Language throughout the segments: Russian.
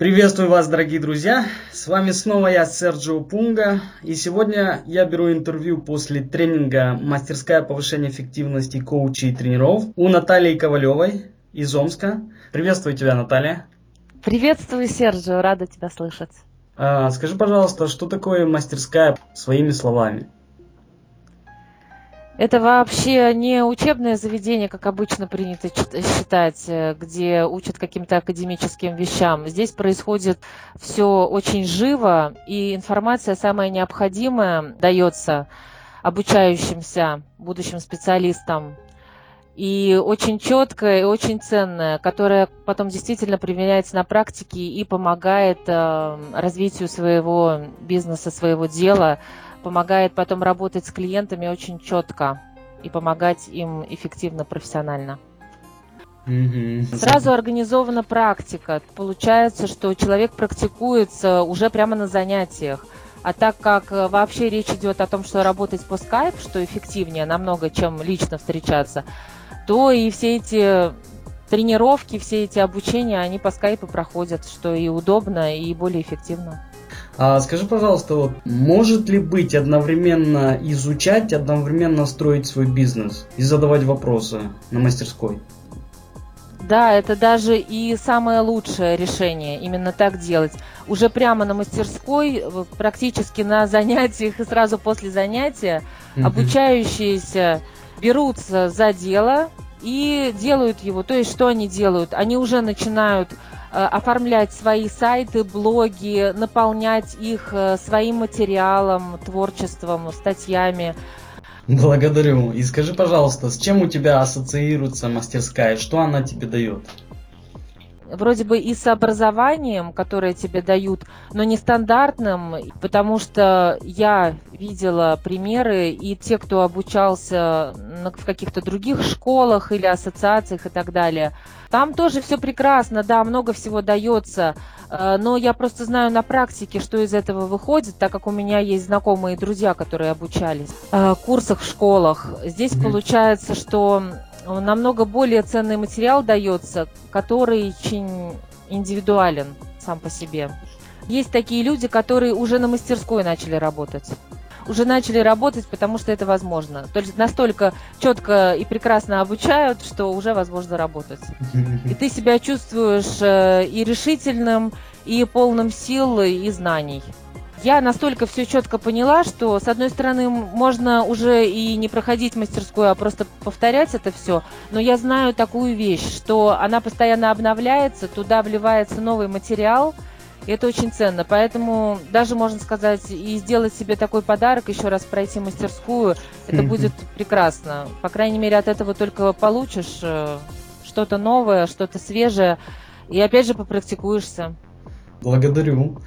Приветствую вас, дорогие друзья! С вами снова я, Серджио Пунга, и сегодня я беру интервью после тренинга «Мастерская повышения эффективности коучей и тренеров» у Натальи Ковалевой из Омска. Приветствую тебя, Наталья! Приветствую, Серджио, рада тебя слышать. А, скажи, пожалуйста, что такое мастерская своими словами? Это вообще не учебное заведение, как обычно принято считать, э, где учат каким-то академическим вещам. Здесь происходит все очень живо, и информация самая необходимая дается обучающимся будущим специалистам и очень четкая и очень ценная, которая потом действительно применяется на практике и помогает э, развитию своего бизнеса, своего дела, помогает потом работать с клиентами очень четко и помогать им эффективно, профессионально. Mm-hmm. Сразу организована практика. Получается, что человек практикуется уже прямо на занятиях. А так как э, вообще речь идет о том, что работать по скайп, что эффективнее намного, чем лично встречаться, то и все эти тренировки, все эти обучения, они по скайпу проходят, что и удобно, и более эффективно. А скажи, пожалуйста, вот, может ли быть одновременно изучать, одновременно строить свой бизнес и задавать вопросы на мастерской? Да, это даже и самое лучшее решение, именно так делать. Уже прямо на мастерской, практически на занятиях и сразу после занятия, mm-hmm. обучающиеся берутся за дело и делают его. То есть что они делают? Они уже начинают Э, оформлять свои сайты, блоги, наполнять их э, своим материалом, творчеством, статьями. Благодарю. И скажи, пожалуйста, с чем у тебя ассоциируется мастерская? Что она тебе дает? Вроде бы и с образованием, которое тебе дают, но нестандартным, потому что я видела примеры, и те, кто обучался в каких-то других школах или ассоциациях и так далее, там тоже все прекрасно, да, много всего дается, э, но я просто знаю на практике, что из этого выходит, так как у меня есть знакомые друзья, которые обучались э, в курсах в школах. Здесь получается, что намного более ценный материал дается, который очень индивидуален сам по себе. Есть такие люди, которые уже на мастерской начали работать. Уже начали работать, потому что это возможно. То есть настолько четко и прекрасно обучают, что уже возможно работать. И ты себя чувствуешь э, и решительным, и полным сил и знаний я настолько все четко поняла, что, с одной стороны, можно уже и не проходить мастерскую, а просто повторять это все, но я знаю такую вещь, что она постоянно обновляется, туда вливается новый материал, и это очень ценно. Поэтому даже, можно сказать, и сделать себе такой подарок, еще раз пройти мастерскую, это будет прекрасно. По крайней мере, от этого только получишь э, что-то новое, что-то свежее, и опять же попрактикуешься. Благодарю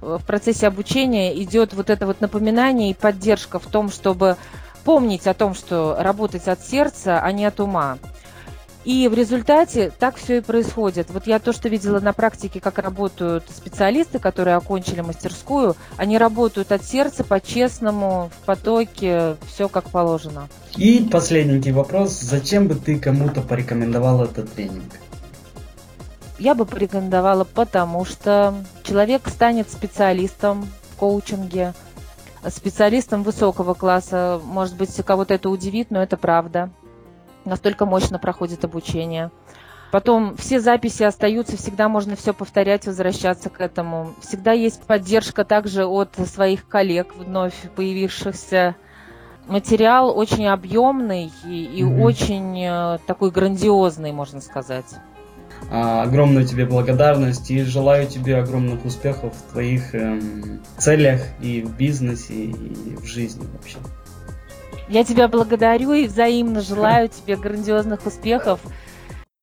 в процессе обучения идет вот это вот напоминание и поддержка в том, чтобы помнить о том, что работать от сердца, а не от ума. И в результате так все и происходит. Вот я то, что видела на практике, как работают специалисты, которые окончили мастерскую, они работают от сердца, по-честному, в потоке, все как положено. И последний вопрос. Зачем бы ты кому-то порекомендовал этот тренинг? Я бы порекомендовала, потому что человек станет специалистом в коучинге, специалистом высокого класса. Может быть, кого-то это удивит, но это правда. Настолько мощно проходит обучение. Потом все записи остаются, всегда можно все повторять, возвращаться к этому. Всегда есть поддержка также от своих коллег, вновь появившихся. Материал очень объемный и, и mm-hmm. очень э, такой грандиозный, можно сказать. А, огромную тебе благодарность и желаю тебе огромных успехов в твоих эм, целях и в бизнесе, и в жизни вообще. Я тебя благодарю и взаимно желаю тебе грандиозных успехов